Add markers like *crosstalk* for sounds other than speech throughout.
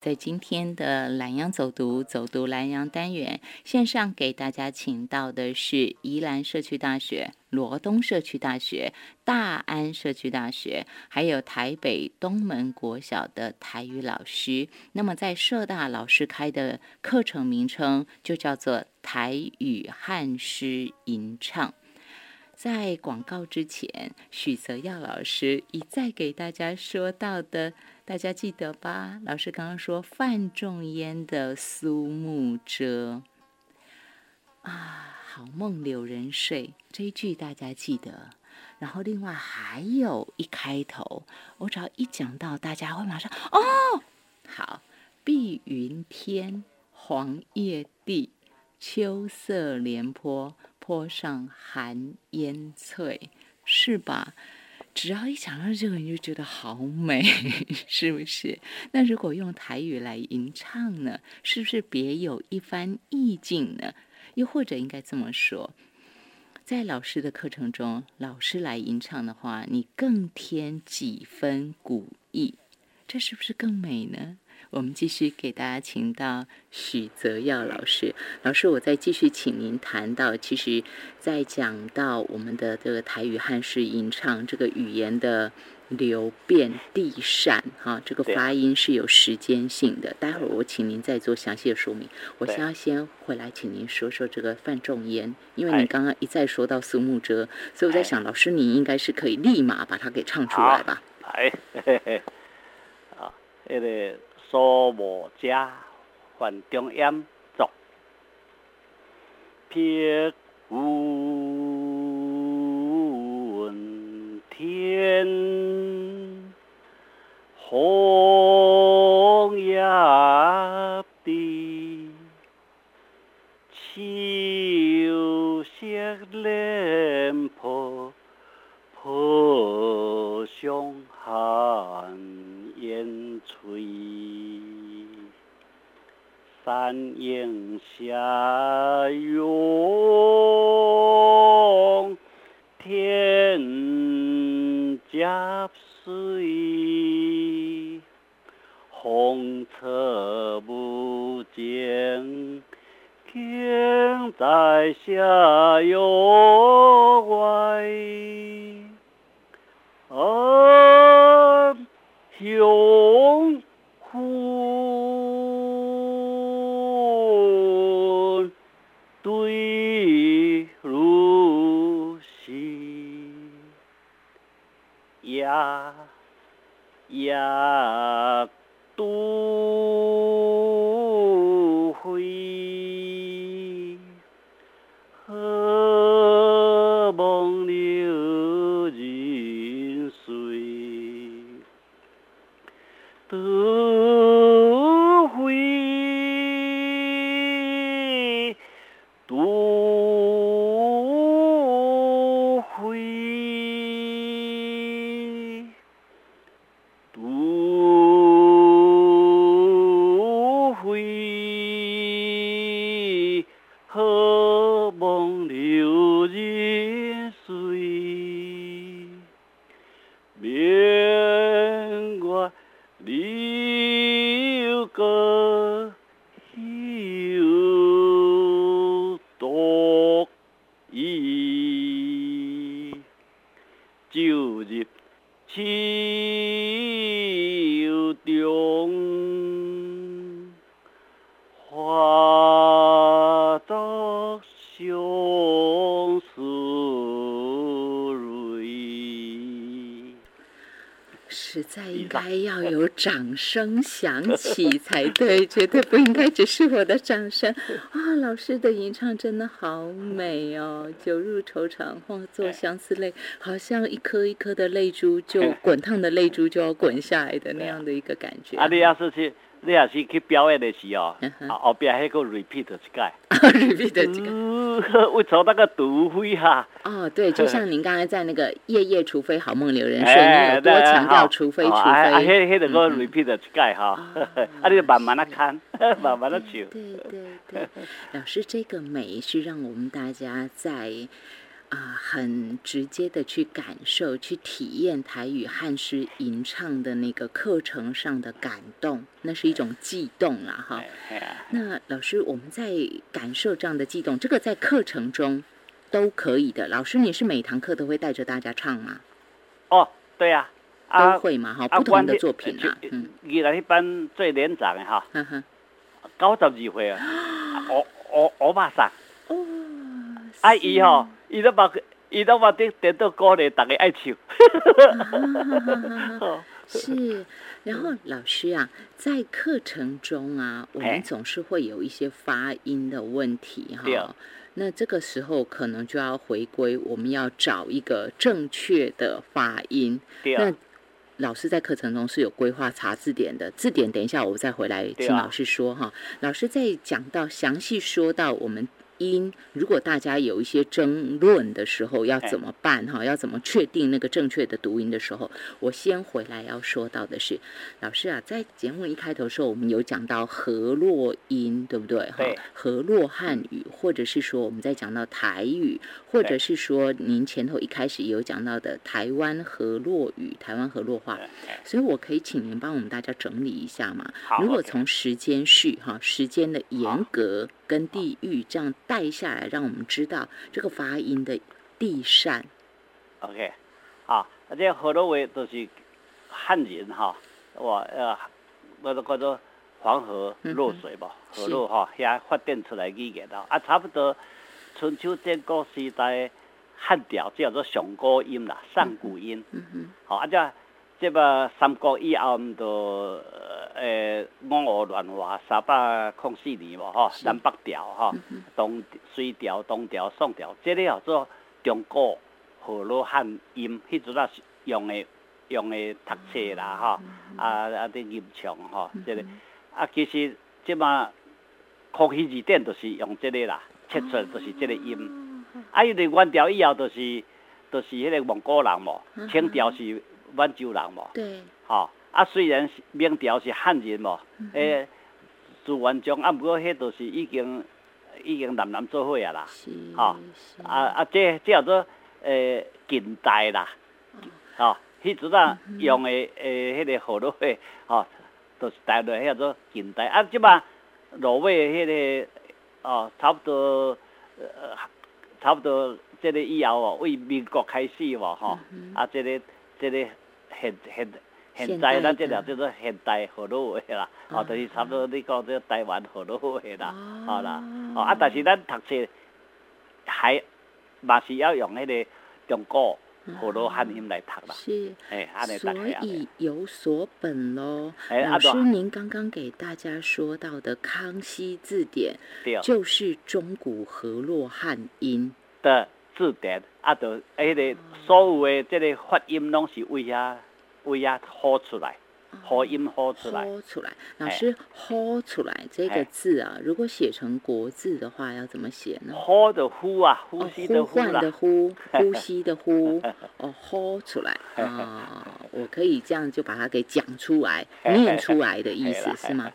在今天的南洋走读走读南洋单元，线上给大家请到的是宜兰社区大学、罗东社区大学、大安社区大学，还有台北东门国小的台语老师。那么，在社大老师开的课程名称就叫做台语汉诗吟唱。在广告之前，许泽耀老师一再给大家说到的。大家记得吧？老师刚刚说范仲淹的苏幕遮啊，好梦留人睡这一句大家记得。然后另外还有一开头，我只要一讲到，大家会马上哦，好，碧云天，黄叶地，秋色连坡，坡上寒烟翠，是吧？只要一想到这个，你就觉得好美，*laughs* 是不是？那如果用台语来吟唱呢，是不是别有一番意境呢？又或者应该这么说，在老师的课程中，老师来吟唱的话，你更添几分古意，这是不是更美呢？我们继续给大家请到许泽耀老师。老师，我再继续请您谈到，其实，在讲到我们的这个台语汉式吟唱这个语言的流变地善，哈，这个发音是有时间性的。待会儿我请您再做详细的说明。我先要先回来，请您说说这个范仲淹，因为你刚刚一再说到苏幕遮，所以我在想，老师你应该是可以立马把它给唱出来吧？哎，*laughs* 啊，那个。苏幕遮，范仲淹作。撇云天，红叶地，秋色连坡，坡上寒烟翠。山映斜阳，天接水，红尘不见，天在下有外，呀都 *laughs* 掌声响起才对，绝对不应该只是我的掌声啊！老师的吟唱真的好美哦，酒入愁肠，化作相思泪，好像一颗一颗的泪珠就 *laughs* 滚烫的泪珠就要滚下来的那样的一个感觉。啊，你要是去。你也是去表演的时候，后边还个 repeat 一届，repeat 一届，*laughs* 为从那个毒灰哈。哦，对，就像您刚才在那个夜夜除非好梦留人睡，*laughs* 你有多强调除非除非。啊，迄迄个个 repeat 一届哈，*laughs* 啊，你慢慢的看，慢慢的唱。对对对，老师这个美是让我们大家在。啊、很直接的去感受、去体验台语汉诗吟唱的那个课程上的感动，那是一种悸动啦，哈。那老师，我们在感受这样的悸动，这个在课程中都可以的。老师，你是每堂课都会带着大家唱吗？哦，对啊，啊都会嘛，哈，啊，不同的作品啊，嗯，伊来迄班最年长的哈，呵呵，九十二岁啊，*gasps* 我我我爸上，哦，阿姨吼，伊都把伊都把伫电到歌咧，逐个爱唱。是，然后老师啊，在课程中啊，我们总是会有一些发音的问题哈。那这个时候可能就要回归，我们要找一个正确的发音。那老师在课程中是有规划查字典的，字典等一下我再回来听老师说哈。老师在讲到详细说到我们音，如果大家有一些争论的时候，要哎怎么办哈？要怎么确定那个正确的读音的时候，我先回来要说到的是，老师啊，在节目一开头的时候，我们有讲到河洛音，对不对？哈，河洛汉语，或者是说我们在讲到台语，或者是说您前头一开始也有讲到的台湾河洛语、台湾河洛话，所以我可以请您帮我们大家整理一下嘛？如果从时间序哈，时间的严格跟地域这样带下来，让我们知道这个发音的地善。OK，啊，啊，这河洛话都是汉人哈，哇呃，我都叫做黄河落水吧，河洛哈遐发展出来语言咯，啊，差不多春秋战国时代汉调叫做上古音啦，上古音，嗯哼，吼、啊，这这个三国以后，毋就呃五胡乱华三百零四年无吼，是。南北调吼，东隋调、东调、宋调，即个叫做中国河洛汉音，迄阵啊是用诶用诶读册啦吼，啊啊啲吟唱吼，即个啊其实即马空气字典就是用即个啦，切出来就是即个音。啊，因为元朝以后就是就是迄个蒙古人无，清朝是满洲人无，对，吼、啊虽然是明朝是汉人无，诶、朱元璋啊，毋过迄都是已经已经南南做伙啊啦，是，好是。啊啊这这叫做诶近代啦，吼、迄阵啊用诶诶迄个河洛话，吼、就是带落迄叫做近代，啊即马落尾迄个哦差不多呃差不多即个以后哦，为民国开始无吼，啊即、个即、个现现。现在咱这的条叫做现代河洛话啦，哦，就是差不多你讲这台湾河洛话啦，好啦，哦啊，但是咱读册还嘛是要用迄个中国河洛汉音来读啦，是。诶，安尼读所。以有所本喽。哎啊老师，您刚刚给大家说到的《康熙字典对》就是中古河洛汉音。的字典啊，就迄个所有的即个发音拢是为遐为遐好出来，呼音呼出来。吼出来，老哎师吼出来这个哎字啊，如果写成国字的话，要怎么写呢？呼的呼啊，呼哦，吸的呼啦呼唤的。呼，*laughs* 呼吸的呼，哦，吼出来啊！我可以这样就把它给讲出来、念出来的意思是吗？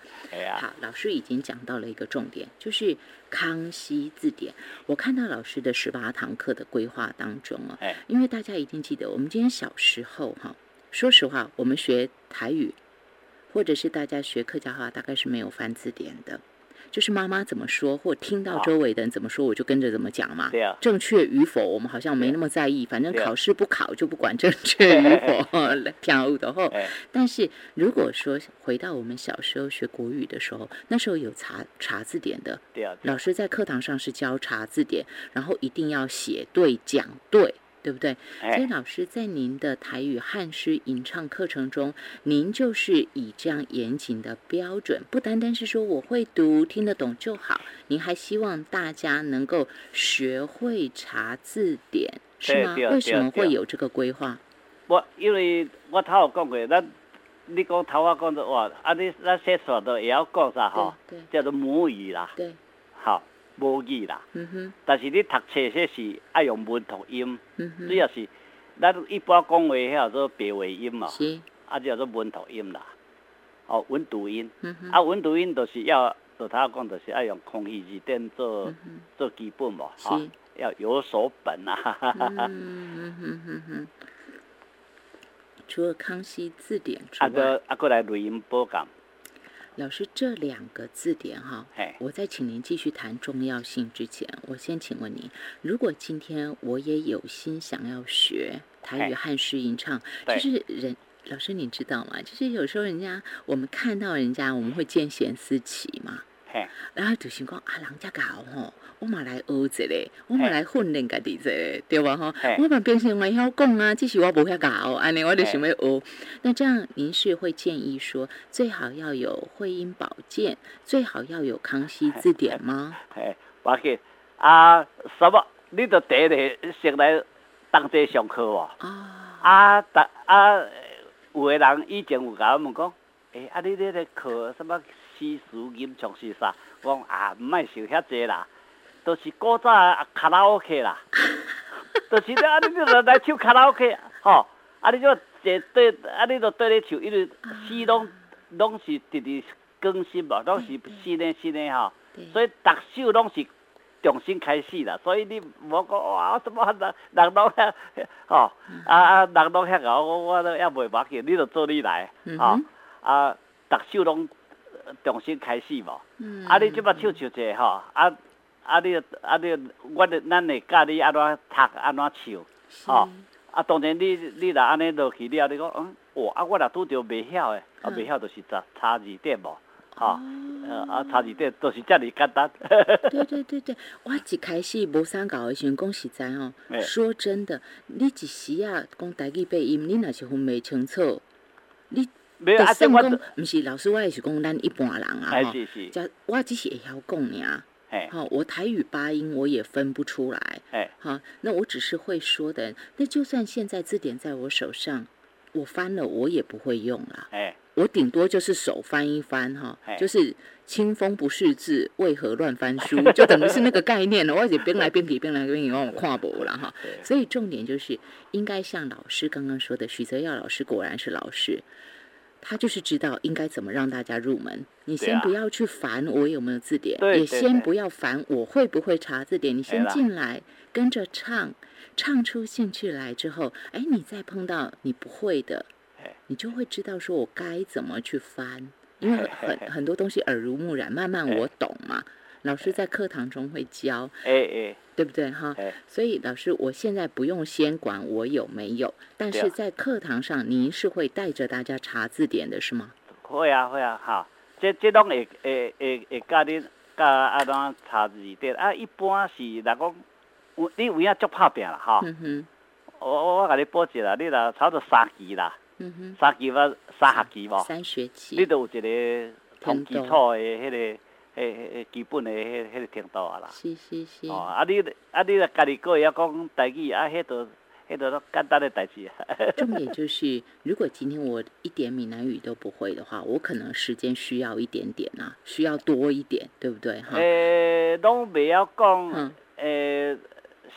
好，老师已经讲到了一个重点，就是康熙字典。我看到老师的十八堂课的规划当中啊，哎，因为大家一定记得，我们今天小时候哈，说实话，我们学台语，或者是大家学客家话，大概是没有翻字典的。就是妈妈怎么说，或听到啊周围的人怎么说，我就跟着怎么讲嘛。对啊正确与否，我们好像没那么在意，反正考试不考就不管正确与否，*laughs* 跳舞的后。哎，但是如果说回到我们小时候学国语的时候，那时候有查查字典的，对啊，老师在课堂上是教查字典，然后一定要写对讲对，对不对？所以哎，老师在您的台语汉诗吟唱课程中，您就是以这样严谨的标准，不单单是说我会读听得懂就好，您还希望大家能够学会查字典，是吗？为什么会有这个规划？我因为我头有讲过，咱你讲头我讲着哇，啊你咱写出来都会晓讲啥吼，对叫做母语啦，对对，吼，母语啦。嗯哼，但是你读册说是爱用文读音，主要是咱一般讲话迄叫做白话音嘛，是，啊，这叫做文读音啦。哦，文读音，嗯哼，啊，文读音就是要，就头讲就是爱用空气字典做嗯，做基本无，吼是，要有所本啊。嗯嗯嗯嗯嗯。除了康熙字典之啊，外，个啊，过来录音播讲，老师这两个字典哈，嘿，我在请您继续谈重要性之前，我先请问您，如果今天我也有心想要学台语汉诗吟唱，就是人老师你知道吗？就是有时候人家我们看到人家，我们会见贤思齐嘛，嘿，然后就想讲啊，人家搞吼，我嘛来学一个，我嘛来训练家己一个，对吧？吼，我嘛平常会晓讲啊，只是我无遐教，安尼我就想要学。那这样您是会建议说，最好要有会阴宝鉴，最好要有康熙字典吗？嘿，我去啊，什么？你着第一个先来当这上课哦。啊，啊，逐啊，有个人以前有甲我问讲，诶、啊，你咧咧课什么诗词吟唱是啥？我讲啊，毋爱想遐济啦，都、是古早啊卡拉 OK 啦，*laughs* 都、是咧啊，你你着来唱卡拉 OK，吼，啊，你就坐对，啊，你就对咧唱，因为诗拢拢是直直更新无，拢是新的新的吼，所以逐首拢是重新开始啦，所以你无讲哇，我怎么人人拢遐吼，啊啊，人拢遐搞，我我都也袂要紧，你就做你来，吼、嗯啊，逐首拢呃重新开始无，嗯。啊，你即摆唱唱者吼，啊啊你啊你，我哋咱会教你安怎读安怎唱，吼啊当然你你若安尼落去了，你讲嗯，哇啊我若拄着袂晓诶，啊嗯。袂晓就是查查字典无，吼、啊差字典就是遮尔简单。对对对对，我一开始无啥教的时阵，讲实在哦，嘿说真的，你一时啊讲台语配音，你若是分袂清楚，你没有啊，这就算讲我就，毋是老师，我也是讲咱一般人啊，哎吼，是。是，只我只是会晓讲尔，嘿，好，我台语八音我也分不出来，哎，好，那我只是会说的，那就算现在字典在我手上，我翻了我也不会用啦，哎，我顶多就是手翻一翻哈，就是清风不识字，为何乱翻书，*laughs* 就等于是那个概念了。我且边来边去，边来边去，我跨博了哈。所以重点就是应该像老师刚刚说的，许泽耀老师果然是老师，他就是知道应该怎么让大家入门。你先不要去烦我有没有字典，也先不要烦我会不会查字典，你先进来跟着唱，唱出兴趣来之后，哎，你再碰到你不会的，你就会知道说我该怎么去翻，因为很很多东西耳濡目染，慢慢我懂嘛。老师在课堂中会教，哎哎，对不对哈？嘿，所以老师，我现在不用先管我有没有，但是在课堂上，您是会带着大家查字典的，是吗？会啊会啊，哈，这这拢会会会会教你教啊怎查字典。啊，一般是若讲有你有影足拍拼啦，哈，嗯哼，我我我甲你报一下，你若差不多三期啦，嗯哼，三期吧三学期无，三学期，你都有一个同基础的迄个迄迄迄基本的迄迄个程度啊啦。是是是，哦，啊你啊你若家己个会晓讲台语，啊迄都迄都简单的代志啊。重点就是，如果今天我一点闽南语都不会的话，我可能时间需要一点点啊，需要多一点，对不对哈？诶，拢袂晓讲嗯，诶，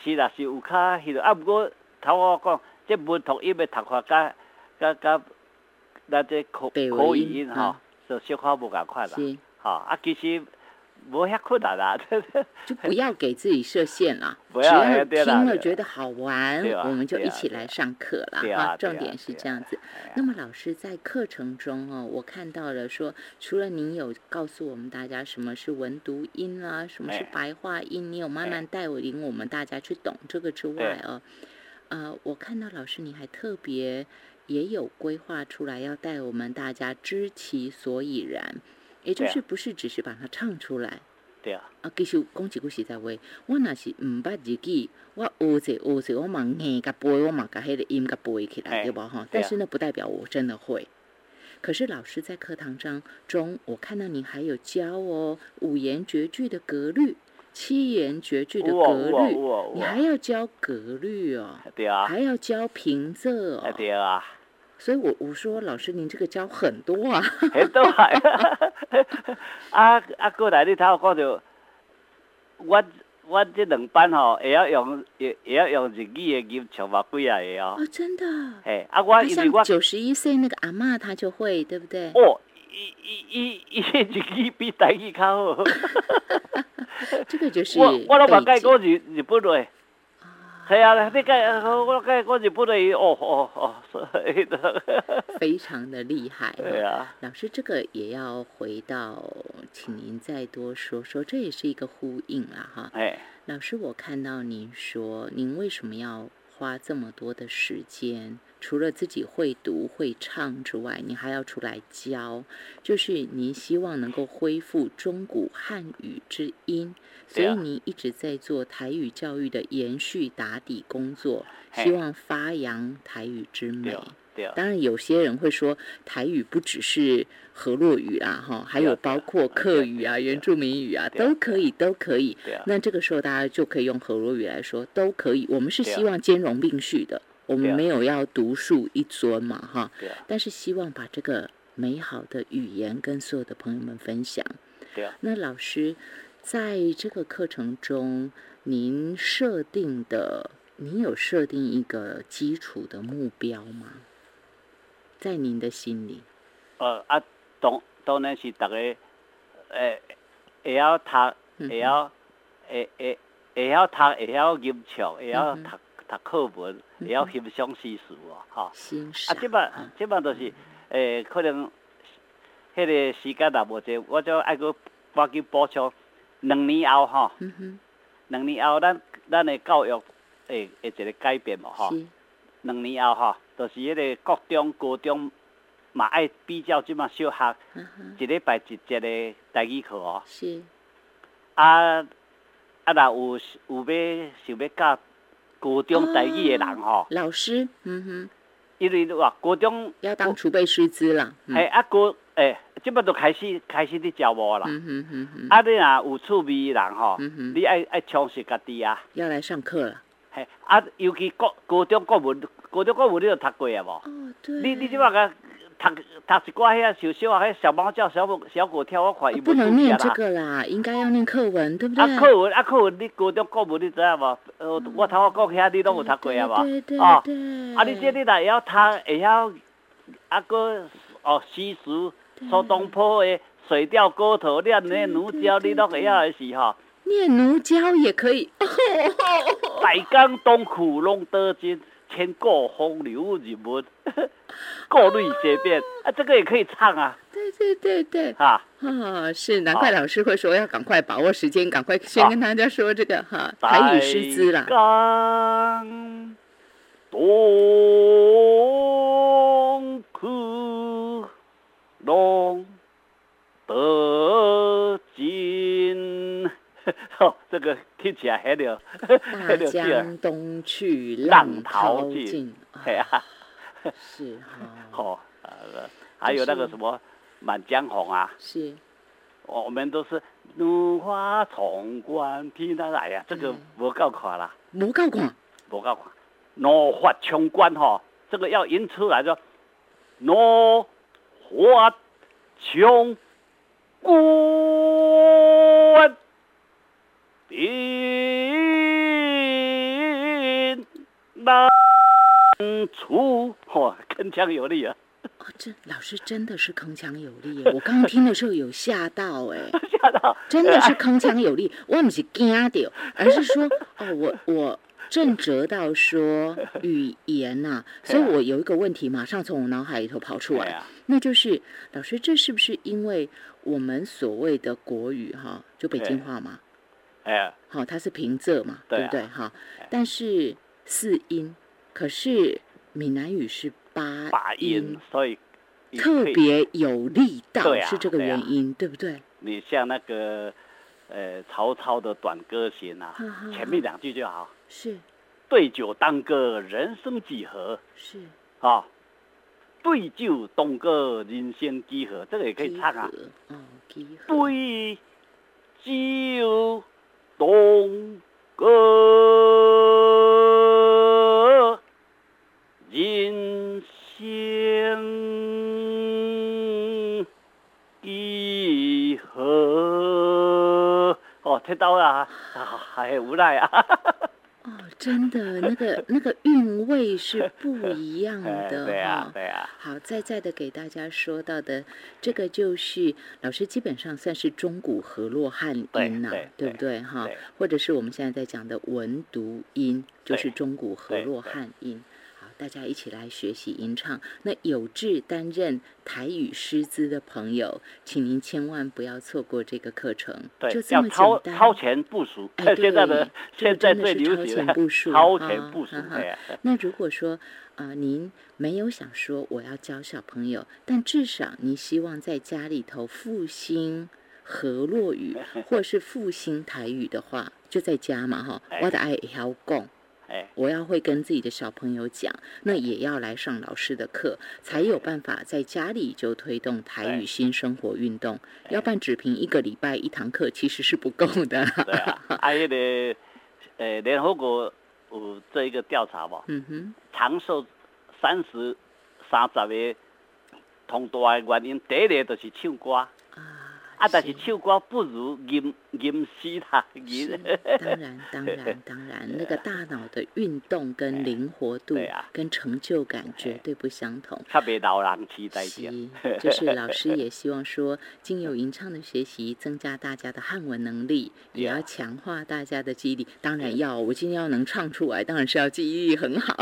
是啦，是有较迄个，啊，毋过头我讲，即文读音的读法甲甲甲咱这口口语音音吼，就小可无共款啦。啊，其实无遐困难啦。*laughs* 就不要给自己设限 *laughs* 啦，不要听了觉得好玩我们就一起来上课啦哈。啊重点是这样子。那么老师在课程中哦，我看到了说，除了您有告诉我们大家什么是文读音啦，什么是哎白话音，你有慢慢带我领我们大家去懂这个之外哦，呃，我看到老师你还特别也有规划出来要带我们大家知其所以然，也就是不是只是把它唱出来。对啊，啊，其实讲一句实在话，我若是毋捌日语，我学者学者，我嘛硬甲背，我嘛甲迄个音甲背起来，嘿对无吼？对啊但是呢，不代表我真的会。可是老师在课堂上中，我看到你还有教哦五言绝句的格律，七言绝句的格律，你还要教格律哦，对啊，还要教平仄哎哦。对啊，所以我我说老师您这个教很多啊。*laughs* 很多啊，啊啊过来你头讲着，我我这两班吼会要用也也要用日语的吟唱嘛几啊个哦，哦，真的。嘿，啊我啊因为我九十一岁那个阿妈，她就会，对不对？哦，伊伊伊伊日语比台语较好，*laughs* 这个就是我我都冇背景解过日日本话。啊你解我解过日本话，哦哦哦，是的。*laughs* 非常的厉害、对啊，老师，这个也要回到，请您再多说说，这也是一个呼应啦，哈。哎，老师，我看到您说，您为什么要花这么多的时间？除了自己会读会唱之外，你还要出来教，就是您希望能够恢复中古汉语之音，所以您一直在做台语教育的延续打底工作，希望发扬台语之美当然，有些人会说台语不只是河洛语啊，哈，还有包括客语啊、原住民语啊，都可以，都可以。那这个时候大家就可以用河洛语来说，都可以。我们是希望兼容并蓄的，我们没有要独树一尊嘛，哈。对啊，但是希望把这个美好的语言跟所有的朋友们分享。对啊，那老师在这个课程中，您设定的，您有设定一个基础的目标吗？在您的心里，呃啊，当当然是大家，诶，会晓读，嗯会晓，会会会晓读，会晓吟唱，会晓嗯读读课文，会晓欣赏诗词哦，吼。啊，即摆嗯。即摆就是，诶，可能，迄个时间也无济，我就爱搁赶紧补充，两年后吼，嗯，两年后咱咱的教育会会一个改变嘛吼。是，两年后吼，就是迄个国中、高中嘛爱比较即马小学嗯，一礼拜一节的代语课哦。是，啊啊，若有有要想要教高中台语的人吼，老师，嗯哼，因为话高中要当储备师资啦，嗯嘿啊高诶，即摆都开始开始咧招募啦。嗯哼哼哼，啊，你若有趣味的人吼，嗯哼你爱爱充实家己啊。要来上课了。嘿，啊，尤其高高中国文，高中国文你有读过啊无？哦，对，你你即摆甲读读一寡遐小小啊，迄小猫叫、小狗小狗跳，我看伊不能念这。个啦，应该要念课文，对不对？啊，课文啊，课文你高中国文你知影无？呃，我头我讲遐你拢有读过啊无？对对哦，啊，你这你若会晓读，会晓啊个哦诗词，苏东坡的《水调歌头》，你啊念奴娇，你拢会晓的是吼。念奴娇也可以。百江东去拢得金，千古风流人物，*laughs* 过滤皆变 *laughs* 啊，这个也可以唱啊，对对对对，啊。啊，是难怪老师会说要赶快把握时间，赶快先跟大家说这个哈台语师资啦。东去拢得尽，*laughs* 哦，这个听起来很有大很有劲儿，江东去，浪浪淘尽淘尽。啊嘿啊。是哈，*laughs* 哦，呃，还有那个什么《满江红》啊，是我我们都是怒发冲冠，听他来呀，这个嗯无够看啦，无够看，无够看，怒发冲冠吼，这个要引出来就怒发冲冠，兵难出，哇，铿锵有力啊。哦，这老师真的是铿锵有力耶！*laughs* 我刚刚听的时候有吓到哎，吓到，真的是铿锵有力。我不是惊到，而是说哦，我我正折到说语言 *laughs* 呐、所以我有一个问题马上从我脑海里头跑出来，啊，那就是老师，这是不是因为我们所谓的国语哈，就北京话嘛，哎呀，好，它是平仄嘛，对不对？哈哎？但是四音，可是闽南语是八八音，所以特别有力道，啊是这个原因，对不对？你像那个呃曹操的《短歌行》啊前面两句就好，是。对酒当歌，人生几何？是，啊？对酒当歌，人生几何？这个也可以唱啊。对酒东哥，人生几何？哦，听到啦，啊，还无奈啊。哦，真的那个那个韵味是不一样哎 *laughs* 的对啊哈。对啊，好，再再的给大家说到的这个就是老师基本上算是中古河洛汉音呐、对对不对哈？或者是我们现在在讲的文读音，就是中古河洛汉音。好，大家一起来学习吟唱。那有志担任台语师资的朋友，请您千万不要错过这个课程，对就，这么简单。超前部署。哎 *laughs* 现在的这个现在真的超前部署超哈前部署那如果说啊、呃您没有想说我要教小朋友，但至少您希望在家里头复兴河洛语 *laughs* 或是复兴台语的话，就在家嘛哈，哎我的爱要讲。哎，我要会跟自己的小朋友讲，那也要来上老师的课，才有办法在家里就推动台语新生活运动。要不然只凭一个礼拜一堂课其实是不够的。对啊，*laughs* 啊，迄个呃，联合国有做一个调查嘛，嗯哼，长寿三十三十个同大的原因，第一个就是唱歌，啊，啊，但是唱歌不如吟吟诗啦，吟。当然，当然，当然，*laughs* 那个大脑的运动跟灵活度跟成就感绝对不相同。特别老人痴呆是点。，就是老师也希望说，经由吟唱的学习，增加大家的汉文能力，*laughs* 也要强化大家的记忆力。当然要，我今天要能唱出来，当然是要记忆力很好，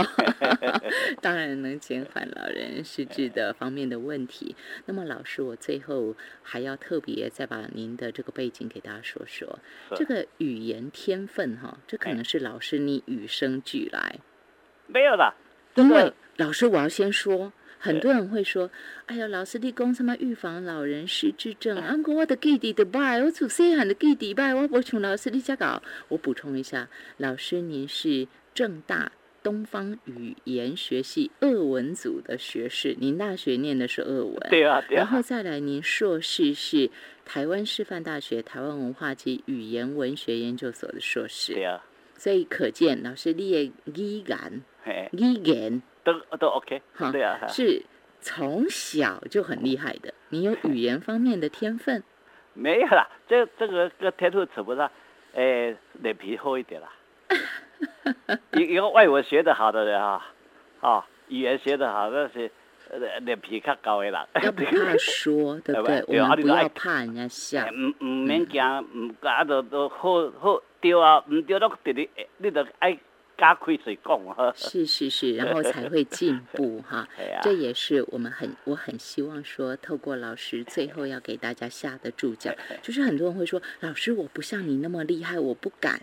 *laughs* 当然能减缓老人失智的方面的问题。那么，老师，我最后还要特别再把您的这个背景给大家说说。这个语言天分哈，这可哎能是老师你与生俱来。没有啦，因为老师，我要先说，很多人会说：“哎呀，老师，你讲什么预防老人失智症？啊，我的弟弟的拜，我祖细喊的弟弟拜，我无像老师你家搞。”我补充一下，老师您是正大东方语言学系俄文组的学士，您大学念的是俄文。对啊对啊，然后再来，您硕士是台湾师范大学台湾文化及语言文学研究所的硕士，对啊，所以可见老师你的语言嘿，语言。都都 OK，哈对啊，是从小就很厉害的，你有语言方面的天分。*laughs* 没有啦，这这个跟天赋扯不上，诶，脸皮厚一点啦。一一个外文学的好的人啊，啊，语言学的好，那是呃脸皮较高的人。要不怕说，对不对？我们不要怕人家笑哎。唔唔免惊，唔啊都都好好对啊，唔对都直直，你都爱加开嘴讲啊。是是是，然后才会进步哈。*laughs* 这也是我们很我很希望说，透过老师最后要给大家下的注脚，*laughs* 就是很多人会说，老师我不像你那么厉害，我不敢。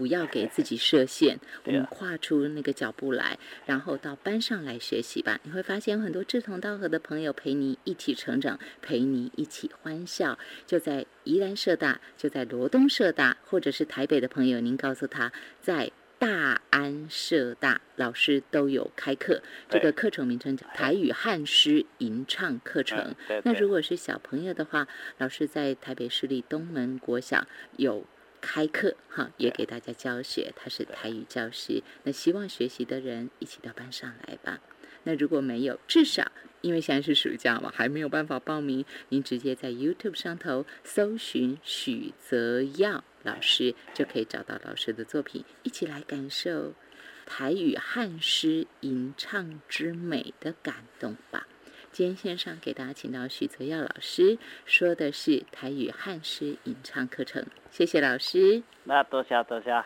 不要给自己设限，我们跨出那个脚步来，然后到班上来学习吧。你会发现有很多志同道合的朋友陪你一起成长，陪你一起欢笑。就在宜兰社大，就在罗东社大，或者是台北的朋友，您告诉他，在大安社大老师都有开课，这个课程名称叫台语汉诗吟唱课程那如果是小朋友的话，老师在台北市立东门国小有开课哈，也给大家教学，他是台语教师。那希望学习的人一起到班上来吧。那如果没有，至少因为现在是暑假嘛，还没有办法报名，您直接在 YouTube 上头搜寻许泽耀老师，就可以找到老师的作品，一起来感受台语汉诗吟唱之美的感动吧。今天线上给大家请到许泽耀老师，说的是台语汉诗吟唱课程，谢谢老师。那多谢多谢。